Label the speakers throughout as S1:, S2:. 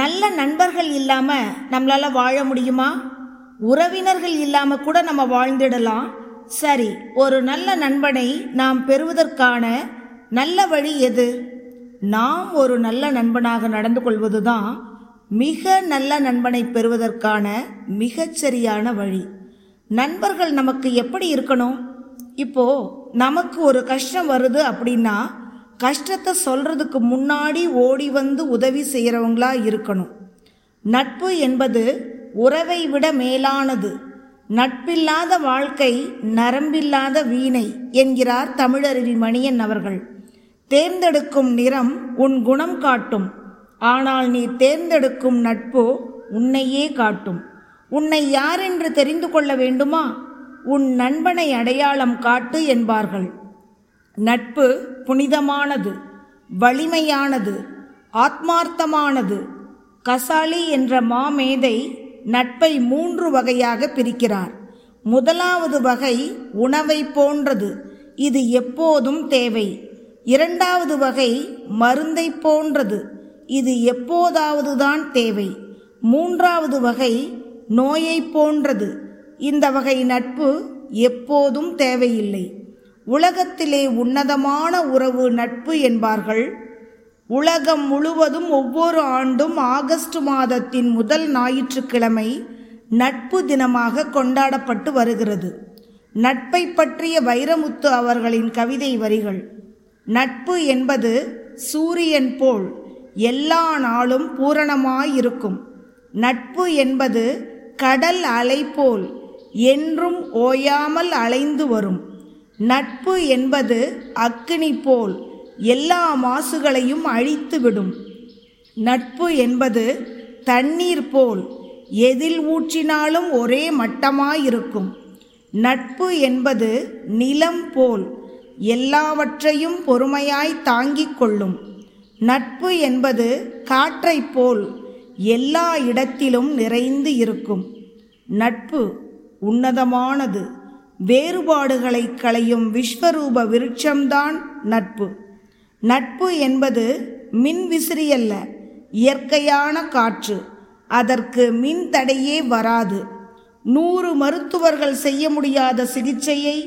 S1: நல்ல நண்பர்கள் இல்லாமல் நம்மளால் வாழ முடியுமா உறவினர்கள் இல்லாமல் கூட நம்ம வாழ்ந்துடலாம் சரி ஒரு நல்ல நண்பனை நாம் பெறுவதற்கான நல்ல வழி எது நாம் ஒரு நல்ல நண்பனாக நடந்து கொள்வதுதான் மிக நல்ல நண்பனை பெறுவதற்கான மிகச்சரியான வழி நண்பர்கள் நமக்கு எப்படி இருக்கணும் இப்போ நமக்கு ஒரு கஷ்டம் வருது அப்படின்னா கஷ்டத்தை சொல்கிறதுக்கு முன்னாடி ஓடி வந்து உதவி செய்கிறவங்களா இருக்கணும் நட்பு என்பது உறவை விட மேலானது நட்பில்லாத வாழ்க்கை நரம்பில்லாத வீணை என்கிறார் தமிழருவி மணியன் அவர்கள் தேர்ந்தெடுக்கும் நிறம் உன் குணம் காட்டும் ஆனால் நீ தேர்ந்தெடுக்கும் நட்பு உன்னையே காட்டும் உன்னை யாரென்று தெரிந்து கொள்ள வேண்டுமா உன் நண்பனை அடையாளம் காட்டு என்பார்கள் நட்பு புனிதமானது வலிமையானது ஆத்மார்த்தமானது கசாலி என்ற மாமேதை நட்பை மூன்று வகையாக பிரிக்கிறார் முதலாவது வகை உணவை போன்றது இது எப்போதும் தேவை இரண்டாவது வகை மருந்தை போன்றது இது எப்போதாவது தான் தேவை மூன்றாவது வகை நோயை போன்றது இந்த வகை நட்பு எப்போதும் தேவையில்லை உலகத்திலே உன்னதமான உறவு நட்பு என்பார்கள் உலகம் முழுவதும் ஒவ்வொரு ஆண்டும் ஆகஸ்ட் மாதத்தின் முதல் ஞாயிற்றுக்கிழமை நட்பு தினமாக கொண்டாடப்பட்டு வருகிறது நட்பை பற்றிய வைரமுத்து அவர்களின் கவிதை வரிகள் நட்பு என்பது சூரியன் போல் எல்லா நாளும் பூரணமாயிருக்கும் நட்பு என்பது கடல் அலை போல் என்றும் ஓயாமல் அலைந்து வரும் நட்பு என்பது அக்கினி போல் எல்லா மாசுகளையும் அழித்துவிடும் நட்பு என்பது தண்ணீர் போல் எதில் ஊற்றினாலும் ஒரே மட்டமாயிருக்கும் நட்பு என்பது நிலம் போல் எல்லாவற்றையும் பொறுமையாய் தாங்கிக் கொள்ளும் நட்பு என்பது காற்றைப் போல் எல்லா இடத்திலும் நிறைந்து இருக்கும் நட்பு உன்னதமானது வேறுபாடுகளை களையும் விஸ்வரூப விருட்சம்தான் நட்பு நட்பு என்பது மின் விசிறியல்ல இயற்கையான காற்று அதற்கு மின் தடையே வராது நூறு மருத்துவர்கள் செய்ய முடியாத சிகிச்சையை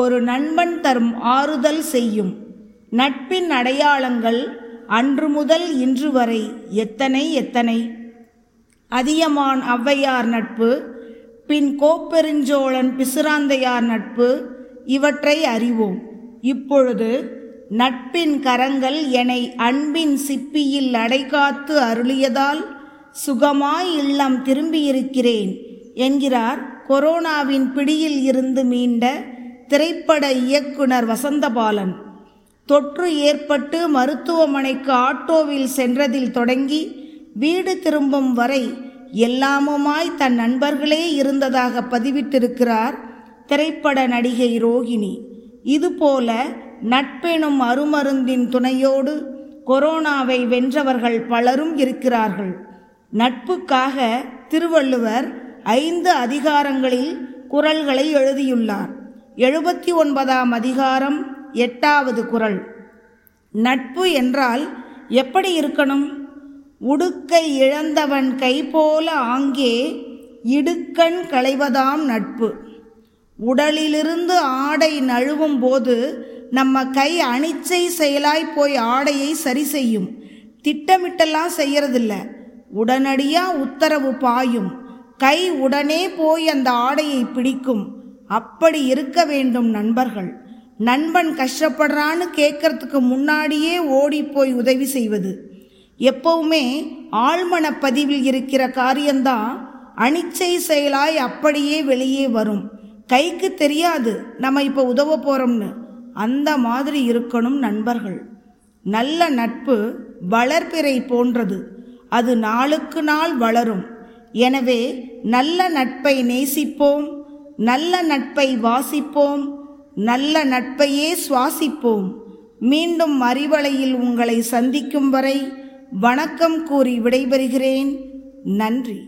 S1: ஒரு நண்பன் தரும் ஆறுதல் செய்யும் நட்பின் அடையாளங்கள் அன்று முதல் இன்று வரை எத்தனை எத்தனை அதியமான் ஔவையார் நட்பு பின் கோப்பெருஞ்சோழன் பிசுராந்தையார் நட்பு இவற்றை அறிவோம் இப்பொழுது நட்பின் கரங்கள் என்னை அன்பின் சிப்பியில் அடைகாத்து அருளியதால் சுகமாய் இல்லம் திரும்பியிருக்கிறேன் என்கிறார் கொரோனாவின் பிடியில் இருந்து மீண்ட திரைப்பட இயக்குனர் வசந்தபாலன் தொற்று ஏற்பட்டு மருத்துவமனைக்கு ஆட்டோவில் சென்றதில் தொடங்கி வீடு திரும்பும் வரை எல்லாமுமாய் தன் நண்பர்களே இருந்ததாக பதிவிட்டிருக்கிறார் திரைப்பட நடிகை ரோகிணி இதுபோல நட்பெனும் அருமருந்தின் துணையோடு கொரோனாவை வென்றவர்கள் பலரும் இருக்கிறார்கள் நட்புக்காக திருவள்ளுவர் ஐந்து அதிகாரங்களில் குரல்களை எழுதியுள்ளார் எழுபத்தி ஒன்பதாம் அதிகாரம் எட்டாவது குரல் நட்பு என்றால் எப்படி இருக்கணும் உடுக்கை இழந்தவன் கை போல ஆங்கே இடுக்கண் களைவதாம் நட்பு உடலிலிருந்து ஆடை நழுவும் போது நம்ம கை அணிச்சை செயலாய் போய் ஆடையை சரி செய்யும் திட்டமிட்டெல்லாம் செய்யறதில்ல உடனடியாக உத்தரவு பாயும் கை உடனே போய் அந்த ஆடையை பிடிக்கும் அப்படி இருக்க வேண்டும் நண்பர்கள் நண்பன் கஷ்டப்படுறான்னு கேட்கறதுக்கு முன்னாடியே ஓடி போய் உதவி செய்வது எப்பவுமே ஆழ்மனப்பதிவில் இருக்கிற காரியம்தான் அனிச்சை செயலாய் அப்படியே வெளியே வரும் கைக்கு தெரியாது நம்ம இப்போ உதவ போகிறோம்னு அந்த மாதிரி இருக்கணும் நண்பர்கள் நல்ல நட்பு வளர்பிறை போன்றது அது நாளுக்கு நாள் வளரும் எனவே நல்ல நட்பை நேசிப்போம் நல்ல நட்பை வாசிப்போம் நல்ல நட்பையே சுவாசிப்போம் மீண்டும் அறிவலையில் உங்களை சந்திக்கும் வரை வணக்கம் கூறி விடைபெறுகிறேன் நன்றி